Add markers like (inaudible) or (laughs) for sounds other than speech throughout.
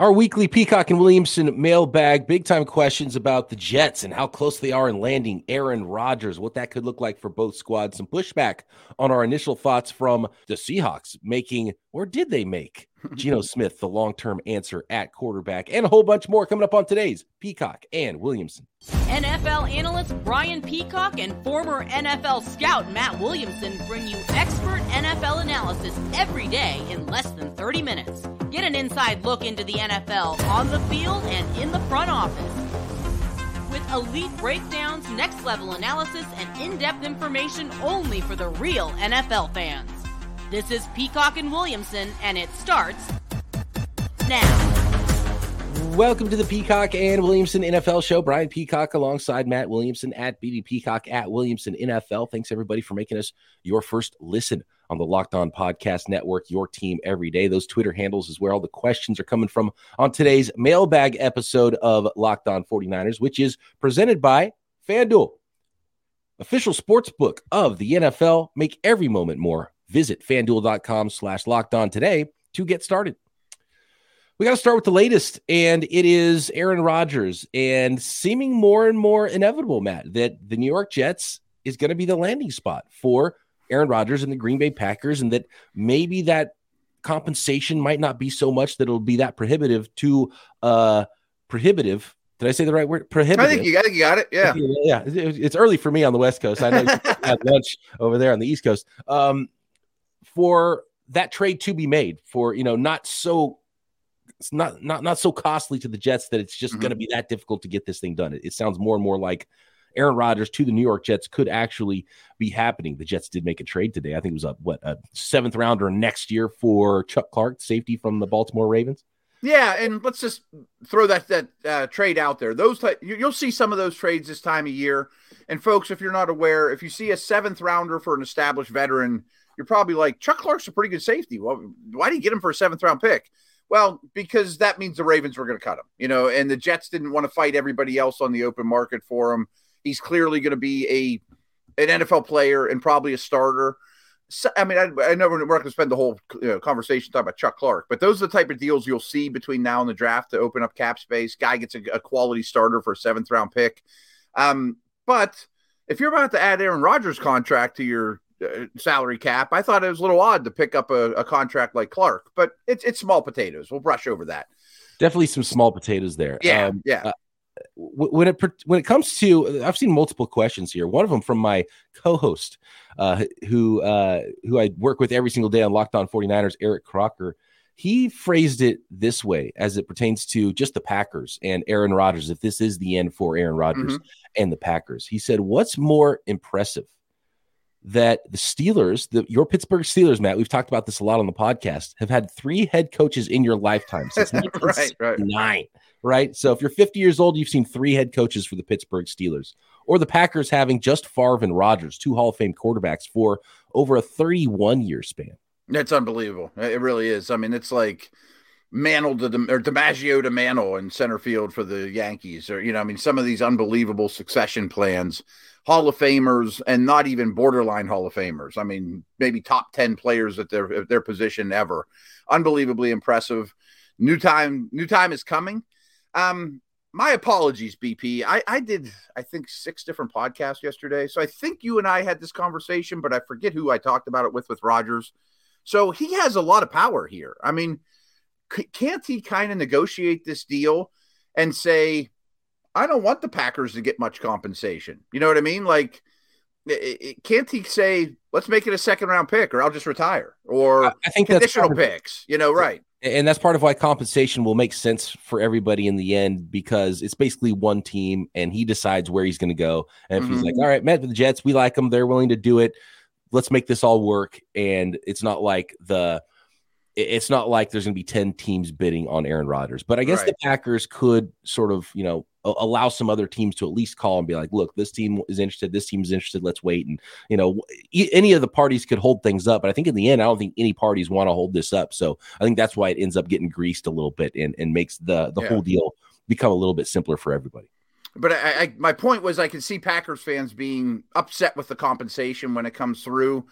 Our weekly Peacock and Williamson mailbag, big time questions about the Jets and how close they are in landing Aaron Rodgers, what that could look like for both squads, some pushback on our initial thoughts from the Seahawks making, or did they make (laughs) Geno Smith the long term answer at quarterback, and a whole bunch more coming up on today's Peacock and Williamson. NFL analyst Brian Peacock and former NFL scout Matt Williamson bring you expert NFL analysis every day in less than 30 minutes. Get an inside look into the NFL on the field and in the front office. With elite breakdowns, next level analysis, and in depth information only for the real NFL fans. This is Peacock and Williamson, and it starts now. Welcome to the Peacock and Williamson NFL show. Brian Peacock alongside Matt Williamson at BD Peacock at Williamson NFL. Thanks everybody for making us your first listen on the Locked On Podcast Network, your team every day. Those Twitter handles is where all the questions are coming from on today's mailbag episode of Locked On 49ers, which is presented by FanDuel, official sports book of the NFL. Make every moment more. Visit fanduel.com slash locked on today to get started. We got to start with the latest, and it is Aaron Rodgers, and seeming more and more inevitable, Matt, that the New York Jets is going to be the landing spot for Aaron Rodgers and the Green Bay Packers, and that maybe that compensation might not be so much that it'll be that prohibitive to uh prohibitive. Did I say the right word? Prohibitive. I think you, I think you got it. Yeah. Yeah. It's early for me on the West Coast. I know you (laughs) had lunch over there on the East Coast. Um, for that trade to be made for you know not so it's not not not so costly to the Jets that it's just mm-hmm. going to be that difficult to get this thing done. It, it, sounds more and more like Aaron Rodgers to the New York Jets could actually be happening. The Jets did make a trade today. I think it was a what a seventh rounder next year for Chuck Clark, safety from the Baltimore Ravens. Yeah, and let's just throw that that uh, trade out there. Those you'll see some of those trades this time of year. And folks, if you're not aware, if you see a seventh rounder for an established veteran you're probably like, Chuck Clark's a pretty good safety. Well, why do you get him for a seventh round pick? Well, because that means the Ravens were going to cut him, you know, and the Jets didn't want to fight everybody else on the open market for him. He's clearly going to be a an NFL player and probably a starter. So, I mean, I, I know we're not going to spend the whole you know, conversation talking about Chuck Clark, but those are the type of deals you'll see between now and the draft to open up cap space. Guy gets a, a quality starter for a seventh round pick. Um, but if you're about to add Aaron Rodgers' contract to your salary cap. I thought it was a little odd to pick up a, a contract like Clark, but it's it's small potatoes. We'll brush over that. Definitely some small potatoes there. Yeah, um, yeah. Uh, when it when it comes to, I've seen multiple questions here. One of them from my co-host, uh, who uh, who I work with every single day on Locked On 49ers, Eric Crocker. He phrased it this way as it pertains to just the Packers and Aaron Rodgers. If this is the end for Aaron Rodgers mm-hmm. and the Packers, he said, "What's more impressive, that the Steelers, the, your Pittsburgh Steelers, Matt, we've talked about this a lot on the podcast, have had three head coaches in your lifetime since 1969, (laughs) right, right. right? So if you're 50 years old, you've seen three head coaches for the Pittsburgh Steelers, or the Packers having just Favre and Rodgers, two Hall of Fame quarterbacks for over a 31 year span. That's unbelievable. It really is. I mean, it's like Mantle to or DiMaggio to Mantle in center field for the Yankees, or you know, I mean, some of these unbelievable succession plans Hall of Famers and not even borderline Hall of Famers. I mean, maybe top 10 players at their at their position ever. Unbelievably impressive. New time, new time is coming. Um, my apologies, BP. I, I did, I think, six different podcasts yesterday. So I think you and I had this conversation, but I forget who I talked about it with with Rodgers. So he has a lot of power here. I mean, can't he kind of negotiate this deal and say, I don't want the Packers to get much compensation. You know what I mean? Like, it, it, can't he say, let's make it a second round pick or I'll just retire or I think conditional picks, you know, right. And that's part of why compensation will make sense for everybody in the end because it's basically one team and he decides where he's going to go. And if mm-hmm. he's like, all right, met with the Jets, we like them, they're willing to do it. Let's make this all work. And it's not like the, it's not like there's going to be 10 teams bidding on Aaron Rodgers, but I guess right. the Packers could sort of, you know, allow some other teams to at least call and be like, look, this team is interested, this team is interested, let's wait. And, you know, any of the parties could hold things up. But I think in the end, I don't think any parties want to hold this up. So I think that's why it ends up getting greased a little bit and, and makes the, the yeah. whole deal become a little bit simpler for everybody. But I, I, my point was, I can see Packers fans being upset with the compensation when it comes through.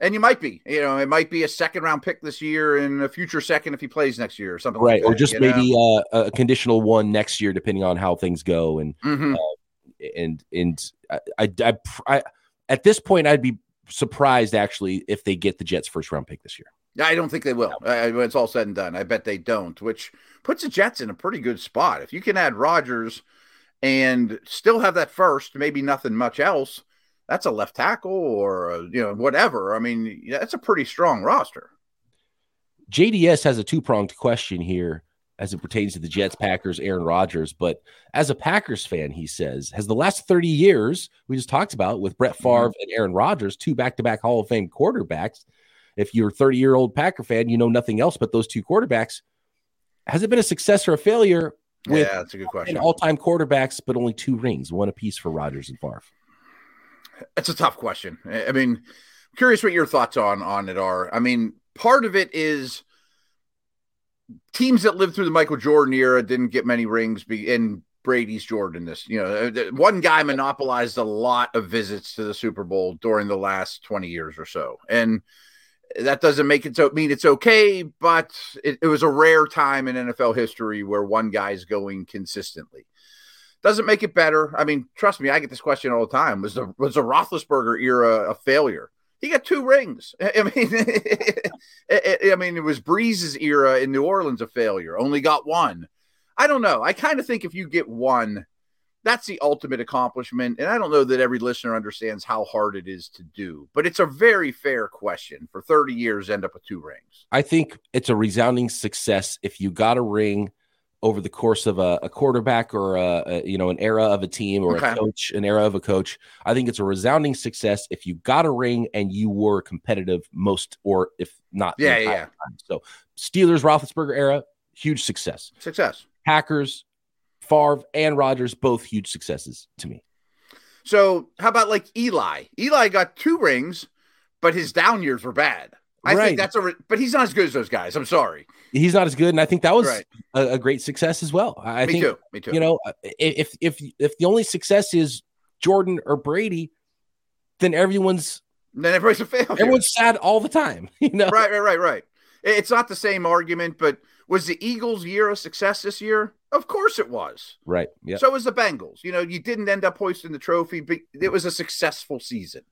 And you might be, you know, it might be a second round pick this year and a future second if he plays next year or something. Right. Like or just maybe uh, a conditional one next year, depending on how things go. And, mm-hmm. uh, and, and I, I, I, I, at this point, I'd be surprised actually if they get the Jets first round pick this year. I don't think they will. No. when it's all said and done, I bet they don't, which puts the Jets in a pretty good spot. If you can add Rodgers and still have that first, maybe nothing much else, that's a left tackle or a, you know whatever. I mean, that's a pretty strong roster. JDS has a two pronged question here as it pertains to the Jets, Packers, Aaron Rodgers. But as a Packers fan, he says, has the last 30 years we just talked about with Brett Favre mm-hmm. and Aaron Rodgers, two back to back Hall of Fame quarterbacks. If you're a 30 year old Packer fan, you know nothing else but those two quarterbacks. Has it been a success or a failure with yeah, that's a good question. all time quarterbacks, but only two rings, one apiece for Rodgers and Favre? It's a tough question. I mean, curious what your thoughts on on it are. I mean, part of it is teams that lived through the Michael Jordan era didn't get many rings, be, and Brady's Jordan. This, you know, uh, one guy monopolized a lot of visits to the Super Bowl during the last twenty years or so, and that doesn't make it so mean it's okay, but it, it was a rare time in NFL history where one guy's going consistently. Doesn't make it better. I mean, trust me, I get this question all the time. Was the was the Roethlisberger era a failure? He got two rings. (laughs) I mean, (laughs) I mean, it was Brees's era in New Orleans a failure. Only got one. I don't know. I kind of think if you get one, that's the ultimate accomplishment. And I don't know that every listener understands how hard it is to do, but it's a very fair question. For 30 years, end up with two rings. I think it's a resounding success if you got a ring over the course of a, a quarterback or a, a, you know an era of a team or okay. a coach, an era of a coach. I think it's a resounding success if you got a ring and you were competitive most, or if not, yeah, yeah. Time. So Steelers Roethlisberger era, huge success. Success. Packers Favre and Rodgers, both huge successes to me. So, how about like Eli? Eli got two rings, but his down years were bad. I right. think that's a, but he's not as good as those guys. I'm sorry. He's not as good, and I think that was right. a, a, great success as well. I me think, too. Me too. You know, uh, if if if the only success is Jordan or Brady, then everyone's then everybody's a failure. Everyone's sad all the time. (laughs) You know, right, right, right, right. It's not the same argument, but was the Eagles' year a success this year? Of course it was. Right. Yeah. So was the Bengals. You know, you didn't end up hoisting the trophy, but it was a successful season.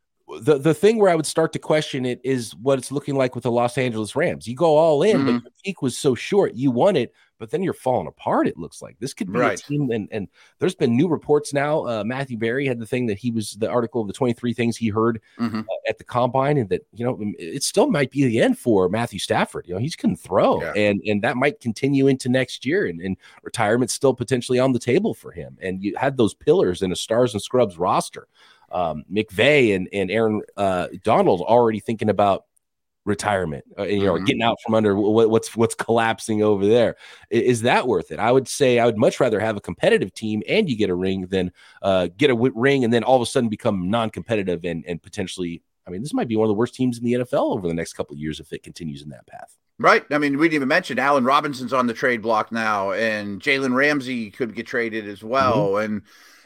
The the thing where I would start to question it is what it's looking like with the Los Angeles Rams. You go all in, mm-hmm. but your peak was so short. You won it, but then you're falling apart. It looks like this could be right. a team, and and there's been new reports now. Uh, Matthew Barry had the thing that he was the article of the 23 things he heard mm-hmm. uh, at the combine, and that you know it still might be the end for Matthew Stafford. You know he's couldn't throw, yeah. and and that might continue into next year, and, and retirement still potentially on the table for him. And you had those pillars in a stars and scrubs roster. Um, McVay and and Aaron uh, Donald already thinking about retirement, uh, you know, mm-hmm. getting out from under what, what's what's collapsing over there. Is, that worth it? I would say I would much rather have a competitive team and you get a ring than uh, get a w- ring and then all of a sudden become non-competitive and and potentially. I mean, this might be one of the worst teams in the NFL over the next couple of years if it continues in that path. Right. I mean, we didn't even mention Allen Robinson's on the trade block now, and Jalen Ramsey could get traded as well. Mm-hmm. And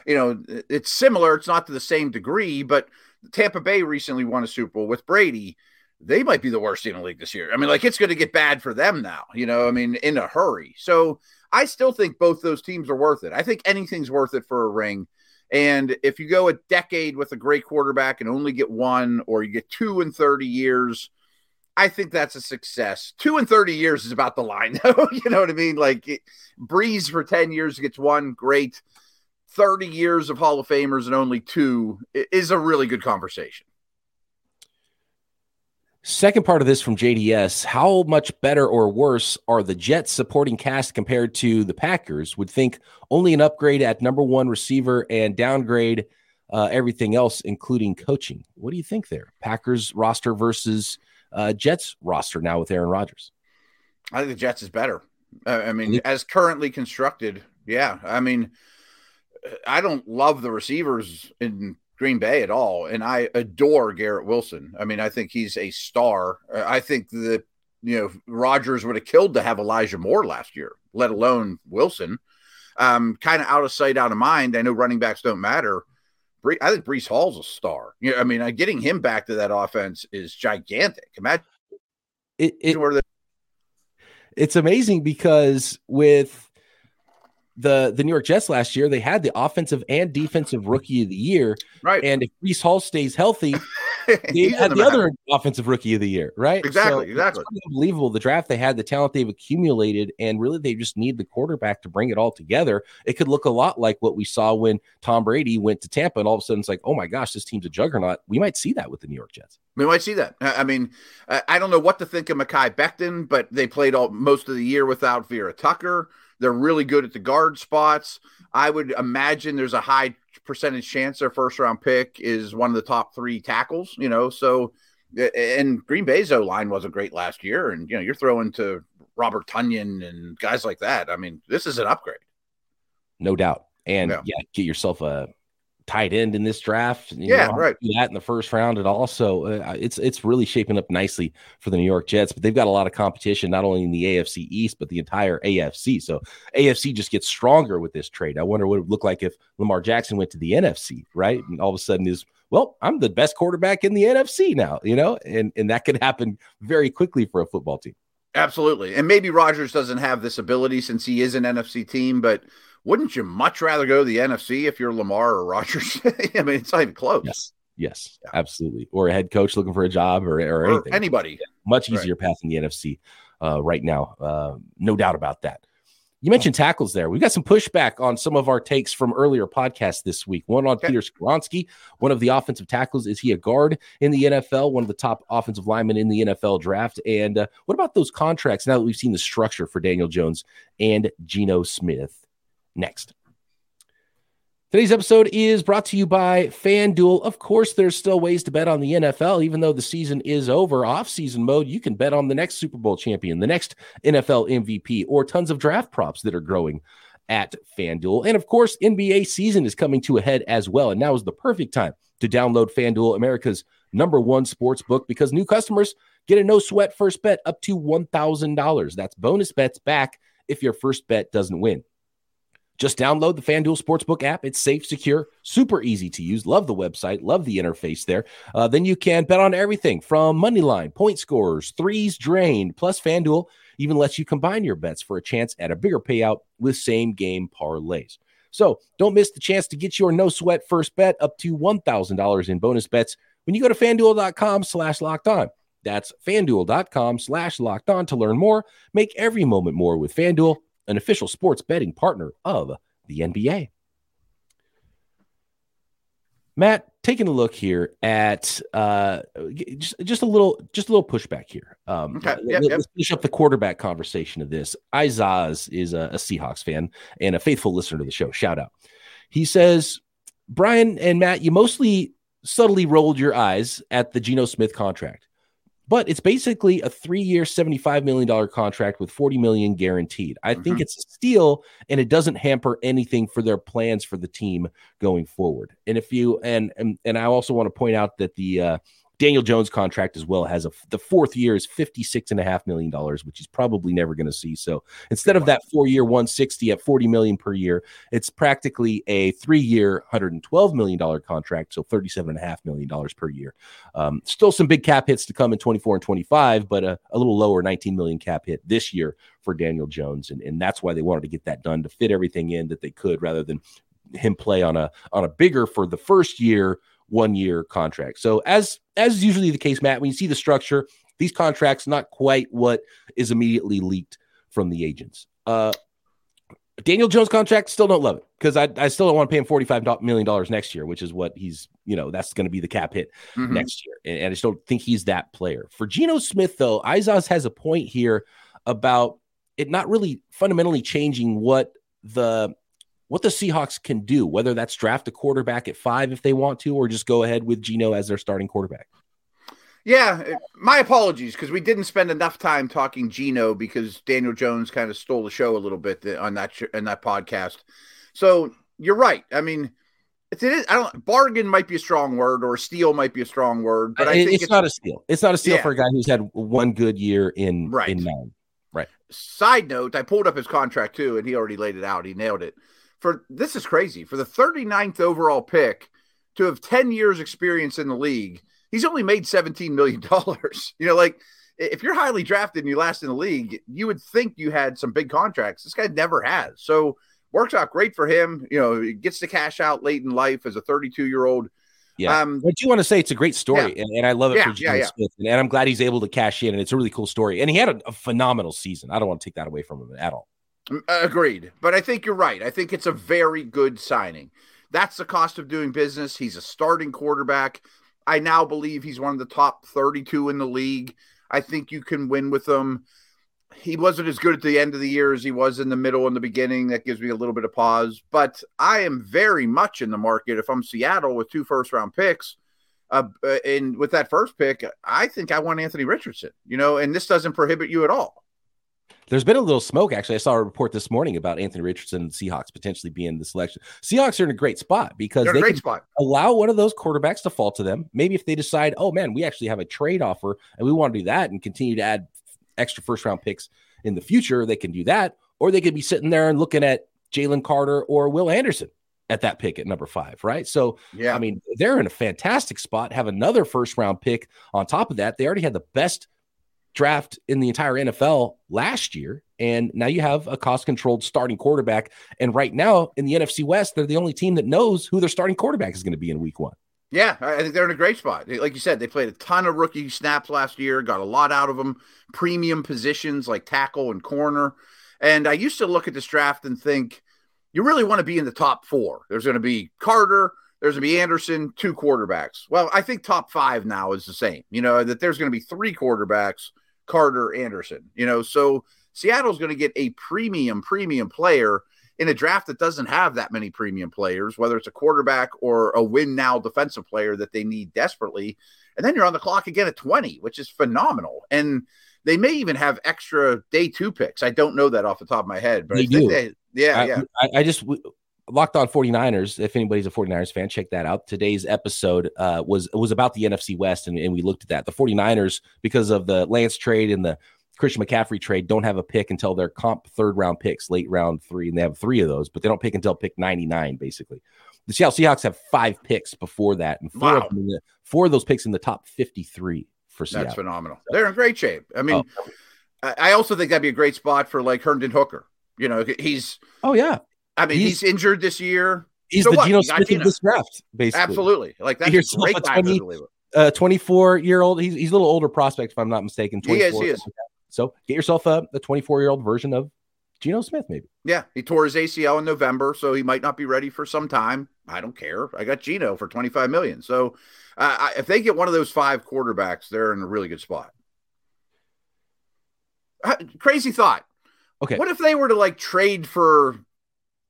you know, it's similar. It's not to the same degree, but Tampa Bay recently won a Super Bowl with Brady they might be the worst team in the league this year. I mean, like it's going to get bad for them now, you know, I mean, in a hurry. So I still think both those teams are worth it. I think anything's worth it for a ring. And if you go a decade with a great quarterback and only get one, or you get two in 30 years, I think that's a success. Two in 30 years is about the line, (laughs) though. you know what I mean? Like Brees for 10 years gets one, great. 30 years of Hall of Famers and only two is a really good conversation. Second part of this from JDS How much better or worse are the Jets supporting cast compared to the Packers? Would think only an upgrade at number one receiver and downgrade uh, everything else, including coaching. What do you think there? Packers roster versus uh, Jets roster now with Aaron Rodgers? I think the Jets is better. I mean, as currently constructed, yeah. I mean, I don't love the receivers in Green Bay at all. And I adore Garrett Wilson. I mean, I think he's a star. I think that, you know, Rodgers would have killed to have Elijah Moore last year, let alone Wilson. Um, kind of out of sight, out of mind. I know running backs don't matter, I think Breece Hall's a star. You know, I mean, getting him back to that offense is gigantic. Imagine it, it it's amazing because with the the New York Jets last year, they had the offensive and defensive rookie of the year. Right. And if Breece Hall stays healthy, (laughs) they had the, the other offensive rookie of the year, right? Exactly, so exactly. unbelievable. The draft they had, the talent they've accumulated, and really they just need the quarterback to bring it all together. It could look a lot like what we saw when Tom Brady went to Tampa, and all of a sudden it's like, oh my gosh, this team's a juggernaut. We might see that with the New York Jets. We might see that. I mean, I don't know what to think of Mekhi Becton, but they played all most of the year without Vera Tucker. They're really good at the guard spots. I would imagine there's a high percentage chance their first round pick is one of the top three tackles, you know. So, and Green Bay's O line wasn't great last year. And, you know, you're throwing to Robert Tonyan and guys like that. I mean, this is an upgrade. No doubt. And yeah, yeah get yourself a tight end in this draft. You yeah, right. Do that in the first round, and also uh, it's it's really shaping up nicely for the New York Jets. But they've got a lot of competition, not only in the AFC East but the entire AFC. So AFC just gets stronger with this trade. I wonder what it would look like if Lamar Jackson went to the NFC, right? And all of a sudden is well, I'm the best quarterback in the NFC now, you know, and and that could happen very quickly for a football team. Absolutely, and maybe Rodgers doesn't have this ability since he is an NFC team, but wouldn't you much rather go to the NFC if you're Lamar or (laughs) Rodgers? (laughs) I mean, it's not even close. Yes, yes, yeah. absolutely. Or a head coach looking for a job or, or, or anything. Anybody. Much easier right. path in the NFC uh, right now. Uh, no doubt about that. You mentioned tackles there. We've got some pushback on some of our takes from earlier podcasts this week. One on okay. Peter Skoronski, one of the offensive tackles. Is he a guard in the NFL? One of the top offensive linemen in the NFL draft? And uh, what about those contracts now that we've seen the structure for Daniel Jones and Geno Smith? Next. Today's episode is brought to you by FanDuel. Of course, there's still ways to bet on the NFL, even though the season is over. Off season mode, you can bet on the next Super Bowl champion, the next NFL MVP, or tons of draft props that are growing at FanDuel. And of course, NBA season is coming to a head as well. And now is the perfect time to download FanDuel, America's number one sports book, because new customers get a no sweat first bet up to $1,000. That's bonus bets back if your first bet doesn't win. Just download the FanDuel Sportsbook app. It's safe, secure, super easy to use. Love the website, love the interface there. Uh, then you can bet on everything from money line, point scorers, threes drained. Plus, FanDuel even lets you combine your bets for a chance at a bigger payout with same game parlays. So don't miss the chance to get your no sweat first bet up to $1,000 in bonus bets when you go to fanduel.com slash locked on. That's fanduel.com slash locked on to learn more. Make every moment more with FanDuel an official sports betting partner of the NBA. Matt, taking a look here at uh, just, just a little just a little pushback here. Um, okay. Yep, let, us finish up the quarterback conversation of this. Izaz is a, a Seahawks fan and a faithful listener to the show. Shout out. He says, Brian and Matt, you mostly subtly rolled your eyes at the Geno Smith contract but it's basically a three-year, $75 million contract with 40 million guaranteed. I mm-hmm. think it's a steal and it doesn't hamper anything for their plans for the team going forward. And if you and and, and I also want to point out that the uh, Daniel Jones contract as well has a the fourth year is fifty six and a half million dollars, which he's probably never going to see. So instead of that four year one sixty at forty million per year, it's practically a three year hundred and twelve million dollar contract, so thirty seven and a half million dollars per year. Um, still some big cap hits to come in twenty four and twenty five, but a, a little lower nineteen million cap hit this year for Daniel Jones, and and that's why they wanted to get that done to fit everything in that they could, rather than him play on a on a bigger for the first year one year contract. So as as is usually the case, Matt, when you see the structure, these contracts not quite what is immediately leaked from the agents. Uh, Daniel Jones contract still don't love it because I, I still don't want to pay him forty five million dollars next year, which is what he's you know that's going to be the cap hit mm-hmm. next year, and, and, I just don't think he's that player. For Geno Smith though, Izaz has a point here about it not really fundamentally changing what the what the Seahawks can do, whether that's draft a quarterback at five if they want to, or just go ahead with Geno as their starting quarterback. Yeah, my apologies because we didn't spend enough time talking Geno because Daniel Jones kind of stole the show a little bit on that sh- on that podcast. So you're right. I mean, it's, it is. I don't. Bargain might be a strong word, or steal might be a strong word, but I think it's, it's not a steal. It's not a steal yeah. for a guy who's had one good year in right. in nine. Right. Side note: I pulled up his contract too, and he already laid it out. He nailed it for this is crazy for the 39th overall pick to have 10 years experience in the league, he's only made $17 million. (laughs) you know, like if you're highly drafted and you last in the league, you would think you had some big contracts. This guy never has. So works out great for him. You know, he gets to cash out late in life as a 32 year old. Yeah. Um, I do want to say it's a great story, yeah. and, and, I love it yeah, for yeah, Smith, and, and, I'm glad he's able to cash in, and it's a really cool story. And he had a, a phenomenal season. I don't want to take that away from him at all. Mm, agreed, but I think you're right. I think it's a very good signing. That's the cost of doing business. He's a starting quarterback. I now believe he's one of the top 32 in the league. I think you can win with him. He wasn't as good at the end of the year as he was in the middle and the beginning. That gives me a little bit of pause. But I am very much in the market if I'm Seattle with two first round picks. Uh, and with that first pick, I think I want Anthony Richardson, you know, and this doesn't prohibit you at all. There's been a little smoke. Actually, I saw a report this morning about Anthony Richardson and Seahawks potentially being the selection. Seahawks are in a great spot because they can spot. allow one of those quarterbacks to fall to them. Maybe if they decide, oh man, we actually have a trade offer and we want to do that and continue to add extra first round picks in the future, they can do that. Or they could be sitting there and looking at Jalen Carter or Will Anderson at that pick at number five, right? So, yeah, I mean, they're in a fantastic spot. Have another first round pick on top of that. They already had the best draft in the entire NFL last year. And now you have a cost controlled starting quarterback. And right now in the NFC West, they're the only team that knows who their starting quarterback is going to be in week one. Yeah, I think they're in a great spot. Like you said, they played a ton of rookie snaps last year, got a lot out of them, premium positions like tackle and corner. And I used to look at this draft and think, you really want to be in the top four. There's going to be Carter, there's going to be Anderson, two quarterbacks. Well, I think top five now is the same. You know, that there's going to be three quarterbacks Carter Anderson. You know, so Seattle's going to get a premium, premium player in a draft that doesn't have that many premium players, whether it's a quarterback or a win now defensive player that they need desperately. And then you're on the clock again at 20, which is phenomenal. And they may even have extra day two picks. I don't know that off the top of my head, but they do. They, yeah, I, yeah. I, I just Locked on 49ers. If anybody's a 49ers fan, check that out. Today's episode uh, was was about the NFC West, and, and we looked at that. The 49ers, because of the Lance trade and the Christian McCaffrey trade, don't have a pick until their comp third round picks, late round three, and they have three of those, but they don't pick until pick 99, basically. The Seattle Seahawks have five picks before that, and four, wow. of, the, four of those picks in the top 53 for Seattle. That's phenomenal. They're in great shape. I mean, oh. I also think that'd be a great spot for like Hendon Hooker. You know, he's oh yeah, I mean, he's, he's injured this year. He's so the what? Geno Smith of this draft, basically. Absolutely. Like that's a great a 20, uh, 24 year old. He's, he's a little older prospect, if I'm not mistaken. He is. He is. So get yourself a, a 24 year old version of Geno Smith, maybe. Yeah, he tore his ACL in November, so he might not be ready for some time. I don't care. I got Geno for 25 million. So uh, I, if they get one of those five quarterbacks, they're in a really good spot. Uh, crazy thought. Okay. What if they were to like trade for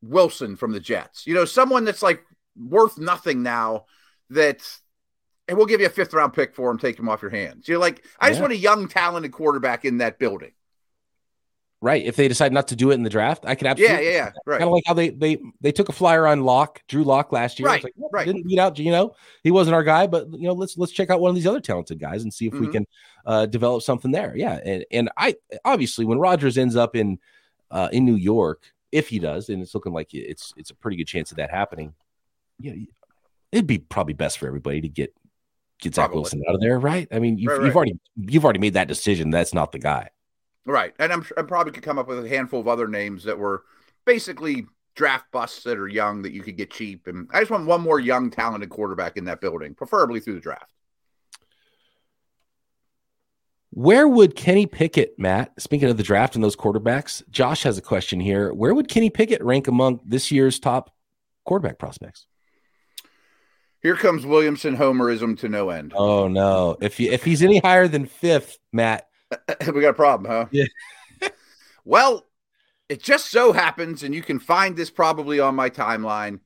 Wilson from the Jets. You know, someone that's like worth nothing now that and we'll give you a fifth round pick for him, take him off your hands. You're like, I yeah. just want a young, talented quarterback in that building. Right. If they decide not to do it in the draft, I could absolutely. Yeah, yeah, yeah. Right. Kind of like how they they they took a flyer on Lock, Drew Lock last year. Right. Like, right. Didn't beat out Geno. He wasn't our guy, but you know, let's let's check out one of these other talented guys and see if mm-hmm. we can uh, develop something there. Yeah. And and I obviously when Rodgers ends up in uh, in New York, if he does, and it's looking like it's it's a pretty good chance of that happening. Yeah, it'd be probably best for everybody to get get Zach probably. Wilson out of there, right? I mean, you've, right, right. you've already you've already made that decision. That's not the guy, right? And I'm I probably could come up with a handful of other names that were basically draft busts that are young that you could get cheap. And I just want one more young, talented quarterback in that building, preferably through the draft. Where would Kenny Pickett, Matt, speaking of the draft and those quarterbacks, Josh has a question here. Where would Kenny Pickett rank among this year's top quarterback prospects? Here comes Williamson homerism to no end. Oh no. If he, if he's any higher than 5th, Matt, (laughs) we got a problem, huh? Yeah. (laughs) well, it just so happens and you can find this probably on my timeline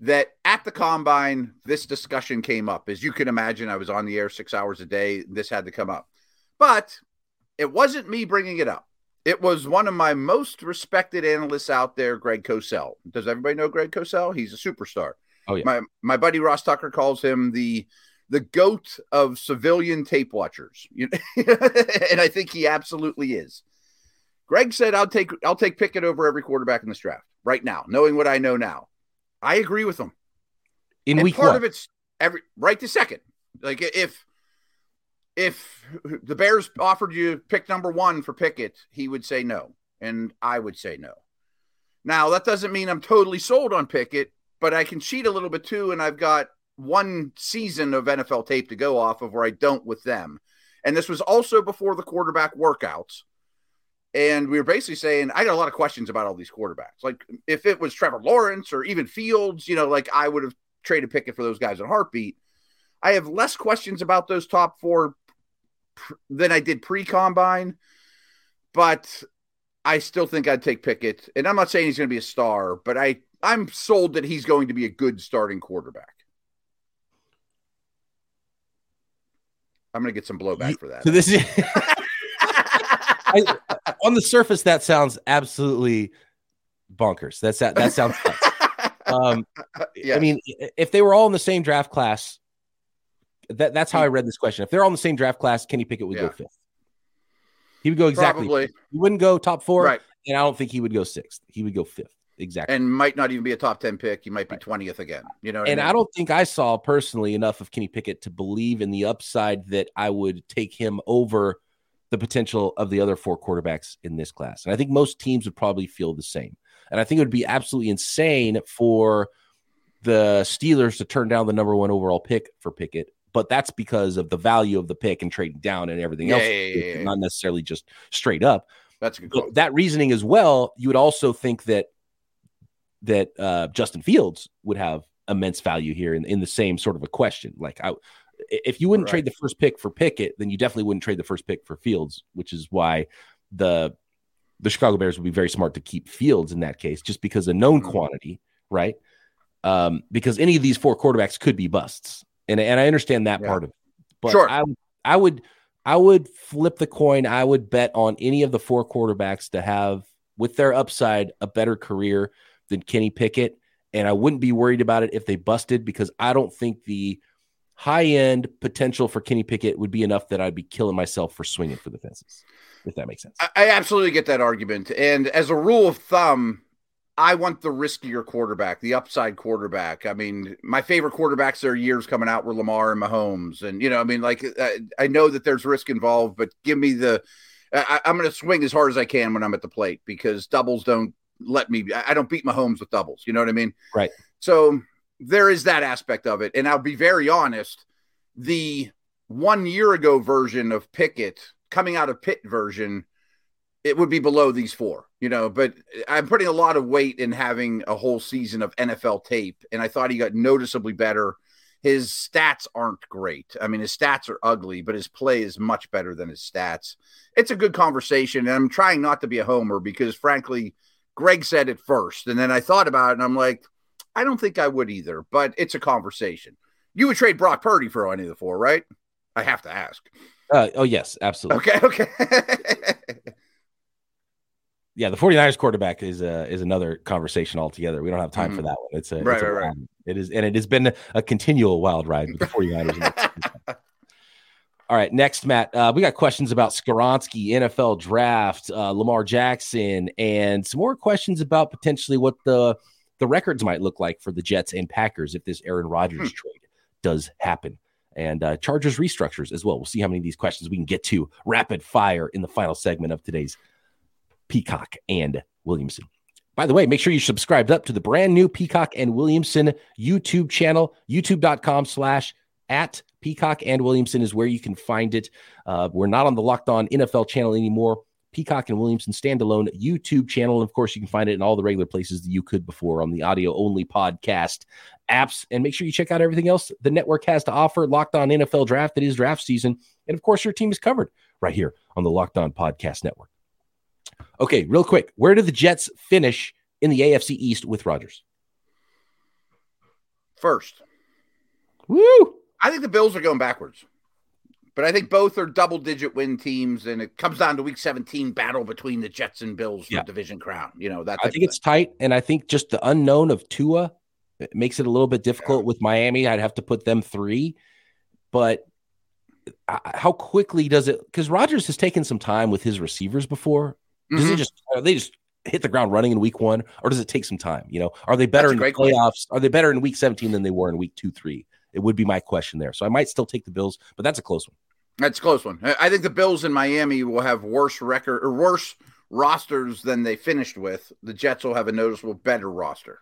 that at the combine this discussion came up. As you can imagine, I was on the air 6 hours a day, this had to come up. But it wasn't me bringing it up. It was one of my most respected analysts out there, Greg Cosell. Does everybody know Greg Cosell? He's a superstar. Oh yeah. My my buddy Ross Tucker calls him the the goat of civilian tape watchers. (laughs) and I think he absolutely is. Greg said I'll take I'll take Pickett over every quarterback in this draft right now, knowing what I know now. I agree with him. In and week part of it's every right to second. Like if if the Bears offered you pick number one for Pickett, he would say no, and I would say no. Now that doesn't mean I'm totally sold on Pickett, but I can cheat a little bit too, and I've got one season of NFL tape to go off of where I don't with them. And this was also before the quarterback workouts. And we were basically saying, I got a lot of questions about all these quarterbacks. Like, if it was Trevor Lawrence or even Fields, you know, like I would have traded Pickett for those guys in heartbeat. I have less questions about those top four than I did pre combine, but I still think I'd take Pickett. And I'm not saying he's going to be a star, but I, I'm sold that he's going to be a good starting quarterback. I'm going to get some blowback for that. So this is (laughs) I, on the surface that sounds absolutely bonkers. That's that that sounds (laughs) um yes. I mean if they were all in the same draft class that that's how I read this question. If they're all in the same draft class, Kenny Pickett would yeah. go fifth. He would go exactly. Probably. He wouldn't go top four, right. and I don't think he would go sixth. He would go fifth exactly, and might not even be a top ten pick. He might be twentieth right. again. You know, and I, mean? I, don't think I saw personally enough of Kenny Pickett to believe in the upside that I would take him over the potential of the other four quarterbacks in this class. And I think most teams would probably feel the same. And I think it would be absolutely insane for the Steelers to turn down the number one overall pick for Pickett but that's because of the value of the pick and trading down and everything yeah, else, yeah, yeah, not necessarily just straight up. That's good. That reasoning as well, you would also think that that uh, Justin Fields would have immense value here in, in the same sort of a question. Like, I, if you wouldn't right. trade the first pick for Pickett, then you definitely wouldn't trade the first pick for Fields, which is why the the Chicago Bears would be very smart to keep Fields in that case, just because a known mm-hmm. quantity, right? Um, because any of these four quarterbacks could be busts and and I understand that yeah. part of it. But sure. I I would I would flip the coin. I would bet on any of the four quarterbacks to have with their upside a better career than Kenny Pickett, and I wouldn't be worried about it if they busted because I don't think the high end potential for Kenny Pickett would be enough that I'd be killing myself for swinging for the fences. If that makes sense. I, I absolutely get that argument, and as a rule of thumb, I want the riskier quarterback, the upside quarterback. I mean, my favorite quarterbacks their years coming out were Lamar and Mahomes, and you know, I mean, like I, I know that there's risk involved, but give me the. I, am going to swing as hard as I can when I'm at the plate because doubles don't let me. I don't beat Mahomes with doubles. You know what I mean? Right. So there is that aspect of it, and I'll be very honest. The one year ago version of Pickett coming out of Pitt version it would be below these four, you know. But I'm putting a lot of weight in having a whole season of NFL tape, and I thought he got noticeably better. His stats aren't great. I mean, his stats are ugly, but his play is much better than his stats. It's a good conversation, and I'm trying not to be a homer because, frankly, Greg said it first, and then I thought about it, and I'm like, I don't think I would either. But it's a conversation. You would trade Brock Purdy for any of the four, right? I have to ask. Uh, oh yes, absolutely. Okay, okay. (laughs) yeah, the 49ers quarterback is uh, is another conversation altogether. We don't have time mm-hmm. for that one. It's a, right, it's a right, right. It is, and it has been a continual wild ride with the 49ers. (laughs) All right, next, Matt. Uh, we got questions about Skoronski, NFL draft, uh, Lamar Jackson, and some more questions about potentially what the the records might look like for the Jets and Packers if this Aaron Rodgers hmm. trade does happen. And uh, Chargers restructures as well. We'll see how many of these questions we can get to rapid fire in the final segment of today's Peacock and Williamson. By the way, make sure you subscribe up to the brand new Peacock and Williamson YouTube channel, youtube.com slash at Peacock and Williamson is where you can find it. Uh, we're not on the Locked On NFL channel anymore. Peacock and Williamson standalone YouTube channel. And of course, you can find it in all the regular places that you could before on the audio only podcast apps. And make sure you check out everything else the network has to offer. Locked On NFL Draft, it is draft season. And of course, your team is covered right here on the Locked On Podcast Network. Okay, real quick. Where do the Jets finish in the AFC East with Rodgers? First. Woo! I think the Bills are going backwards. But I think both are double digit win teams, and it comes down to week 17 battle between the Jets and Bills for yeah. division crown. You know, that I think it's tight, and I think just the unknown of Tua makes it a little bit difficult yeah. with Miami. I'd have to put them three. But how quickly does it? Because Rodgers has taken some time with his receivers before. Does mm-hmm. it just they just hit the ground running in week one, or does it take some time? You know, are they better in the playoffs? Are they better in week 17 than they were in week two, three? It would be my question there. So I might still take the Bills, but that's a close one. That's a close one. I think the Bills in Miami will have worse record or worse rosters than they finished with. The Jets will have a noticeable better roster.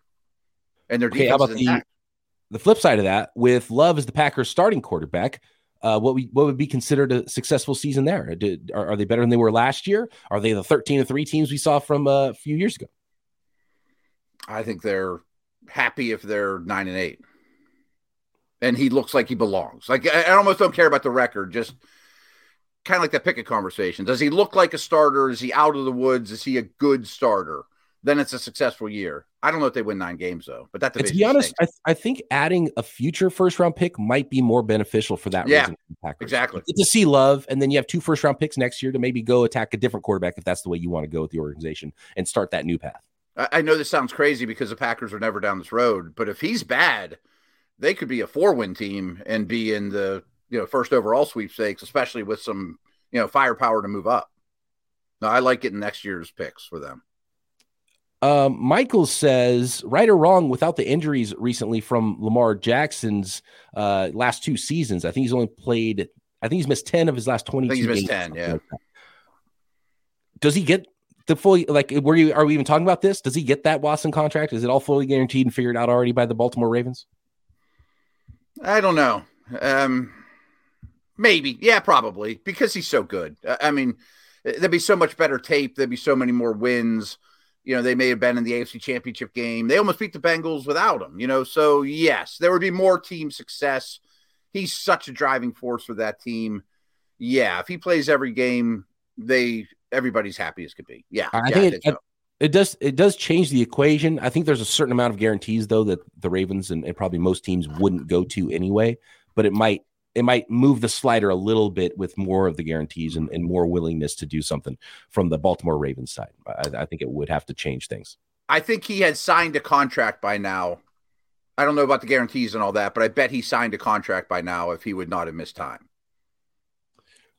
And their okay, defense how about the, the flip side of that, with Love as the Packers starting quarterback, uh, what we what would be considered a successful season there? Did, are, are, they better than they were last year? Are they the thirteen and three teams we saw from uh, a few years ago? I think they're happy if they're nine and eight, and he looks like he belongs. Like I, I almost don't care about the record, just kind of like that Pickett conversation. Does he look like a starter? Is he out of the woods? Is he a good starter? Then it's a successful year. I don't know if they win nine games though, but that to be honest, I, th- I, think adding a future first round pick might be more beneficial for that yeah, Exactly. to see love, and then you have two first round picks next year to maybe go attack a different quarterback if that's the way you want to go with the organization and start that new path. I, I know this sounds crazy because the Packers are never down this road, but if he's bad, they could be a four win team and be in the you know first overall sweepstakes, especially with some you know firepower to move up. No, I like getting next year's picks for them. Um, Michael says, right or wrong, without the injuries recently from Lamar Jackson's uh, last two seasons, I think he's only played. I think he's missed ten of his last twenty. he's missed ten. Yeah. Like Does he get the full? Like, were you? Are we even talking about this? Does he get that Watson contract? Is it all fully guaranteed and figured out already by the Baltimore Ravens? I don't know. Um, maybe. Yeah, probably because he's so good. I mean, there'd be so much better tape. There'd be so many more wins you know, they may have been in the AFC championship game. They almost beat the Bengals without him, you know. So, yes, there would be more team success. He's such a driving force for that team. Yeah, if he plays every game, they everybody's happy as could be. Yeah. I yeah, think, I think it, so. it, does it does change the equation. I think there's a certain amount of guarantees though that the Ravens and, and probably most teams wouldn't go to anyway, but it might it might move the slider a little bit with more of the guarantees and, and more willingness to do something from the Baltimore Ravens side. I, I, think it would have to change things. I think he had signed a contract by now. I don't know about the guarantees and all that, but I bet he signed a contract by now if he would not have missed time.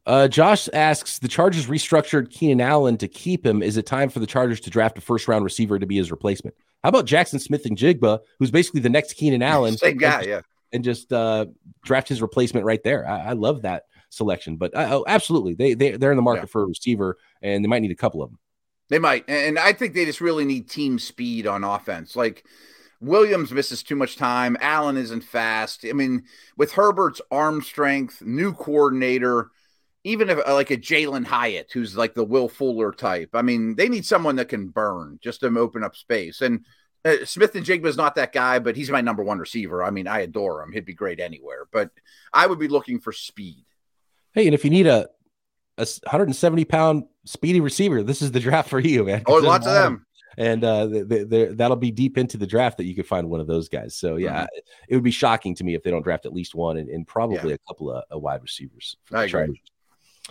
Uh, Josh asks the Chargers restructured Keenan Allen to keep him. Is it time for the Chargers to draft a first round receiver to be his replacement? How about Jaxon Smith-Njigba, who's basically the next Keenan Allen? Same guy, yeah and just uh, draft his replacement right there. I, I love that selection. But uh, oh, absolutely, they they they're in the market yeah. for a receiver, and they might need a couple of them. They might, and I think they just really need team speed on offense. Like Williams misses too much time. Allen isn't fast. I mean, with Herbert's arm strength, new coordinator, even if like a Jalin Hyatt, who's like the Will Fuller type. I mean, they need someone that can burn just to open up space. And uh, Smith-Njigba is not that guy, but he's my number one receiver. I mean, I adore him. He'd be great anywhere, but I would be looking for speed. Hey, and if you need a a 170 pound speedy receiver, this is the (laughs) draft for you, man. Oh, lots of them. And uh, they, they, that'll be deep into the draft that you could find one of those guys. So yeah, mm-hmm. it would be shocking to me if they don't draft at least one and, and probably yeah. a couple of, of wide receivers. I agree.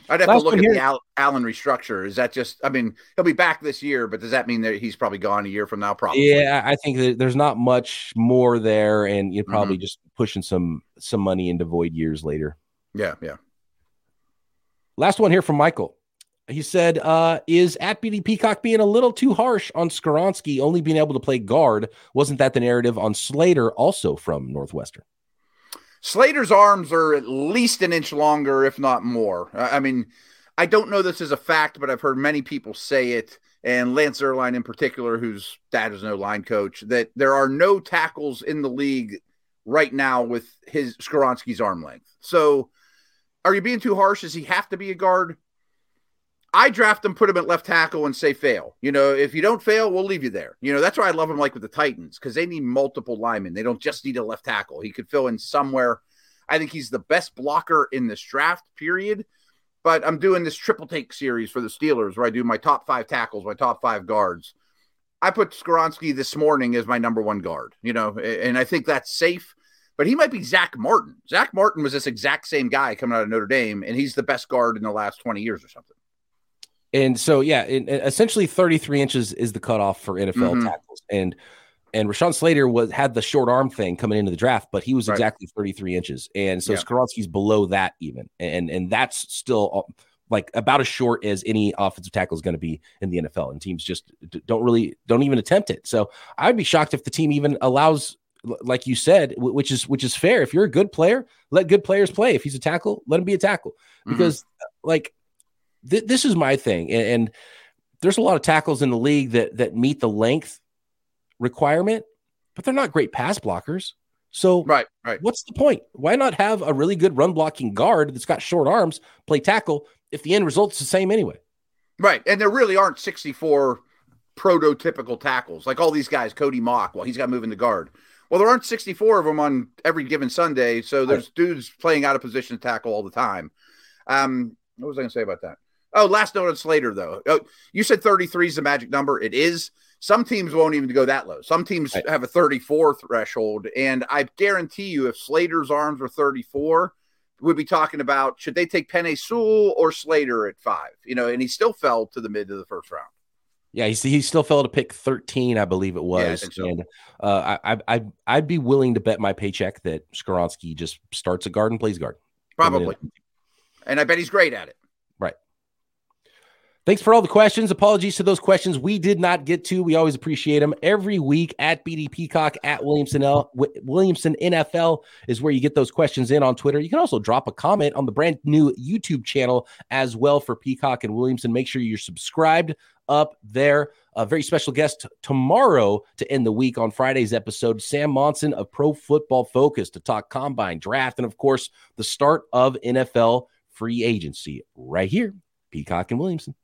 I'd have Last to look at here. the Al- Allen restructure. Is that just? I mean, he'll be back this year, but does that mean that he's probably gone a year from now? Probably. Yeah, I think there's not much more there, and you're probably mm-hmm. just pushing some some money into void years later. Yeah, yeah. Last one here from Michael. He said, uh, "Is at BD Peacock being a little too harsh on Skoronski only being able to play guard? Wasn't that the narrative on Slater, also from Northwestern?" Slater's arms are at least an inch longer, if not more. I mean, I don't know this is a fact, but I've heard many people say it, and Lance Zierlein in particular, whose dad is no line coach, that there are no tackles in the league right now with his Skoronski's arm length. So, are you being too harsh? Does he have to be a guard? I draft him, put him at left tackle, and say fail. You know, if you don't fail, we'll leave you there. You know, that's why I love him like with the Titans because they need multiple linemen. They don't just need a left tackle. He could fill in somewhere. I think he's the best blocker in this draft, period. But I'm doing this triple take series for the Steelers where I do my top five tackles, my top five guards. I put Skoronski this morning as my number one guard, you know, and I think that's safe. But he might be Zach Martin. Zach Martin was this exact same guy coming out of Notre Dame, and he's the best guard in the last 20 years or something. And so, yeah, in essentially 33 inches is the cutoff for NFL mm-hmm. tackles. And and Rashawn Slater was had the short arm thing coming into the draft, but he was right. exactly 33 inches. And so yeah. Below that even. And and that's still uh, like about as short as any offensive tackle is going to be in the NFL. And teams just don't really don't even attempt it. So I'd be shocked if the team even allows like you said, which is which is fair. If you're a good player, let good players play. If he's a tackle, let him be a tackle. Mm-hmm. Because mm-hmm. like th- this is my thing, and, and there's a lot of tackles in the league that that meet the length requirement, but they're not great pass blockers. So right, right. What's the point? Why not have a really good run blocking guard that's got short arms play tackle if the end result's the same anyway? Right, and there really aren't 64 prototypical tackles like all these guys. Cody Mauch, well, he's got in the guard. Well, there aren't 64 of them on every given Sunday, so there's right. dudes playing out of position to tackle all the time. Um, what was I going to say about that? Oh, last note on Slater though. Oh, you said 33 is the magic number. It is. Some teams won't even go that low. Some teams right. have a 34 threshold, and I guarantee you, if Slater's arms were 34, we'd be talking about should they take Penei Sewell or Slater at five? You know, and he still fell to the mid of the first round. Yeah, he, he still fell to pick 13, I believe it was. Yeah, so. And uh, I, I, I'd be willing to bet my paycheck that Skoronski just starts a guard and plays guard. Probably. And I bet he's great at it. Thanks for all the questions. Apologies to those questions we did not get to. We always appreciate them every week at BD Peacock at Williamson L Williamson NFL is where you get those questions in on Twitter. You can also drop a comment on the brand new YouTube channel as well for Peacock and Williamson. Make sure you're subscribed up there. A very special guest tomorrow to end the week on Friday's episode, Sam Monson of Pro Football Focus to talk combine draft and, of course, the start of NFL free agency right here, Peacock and Williamson.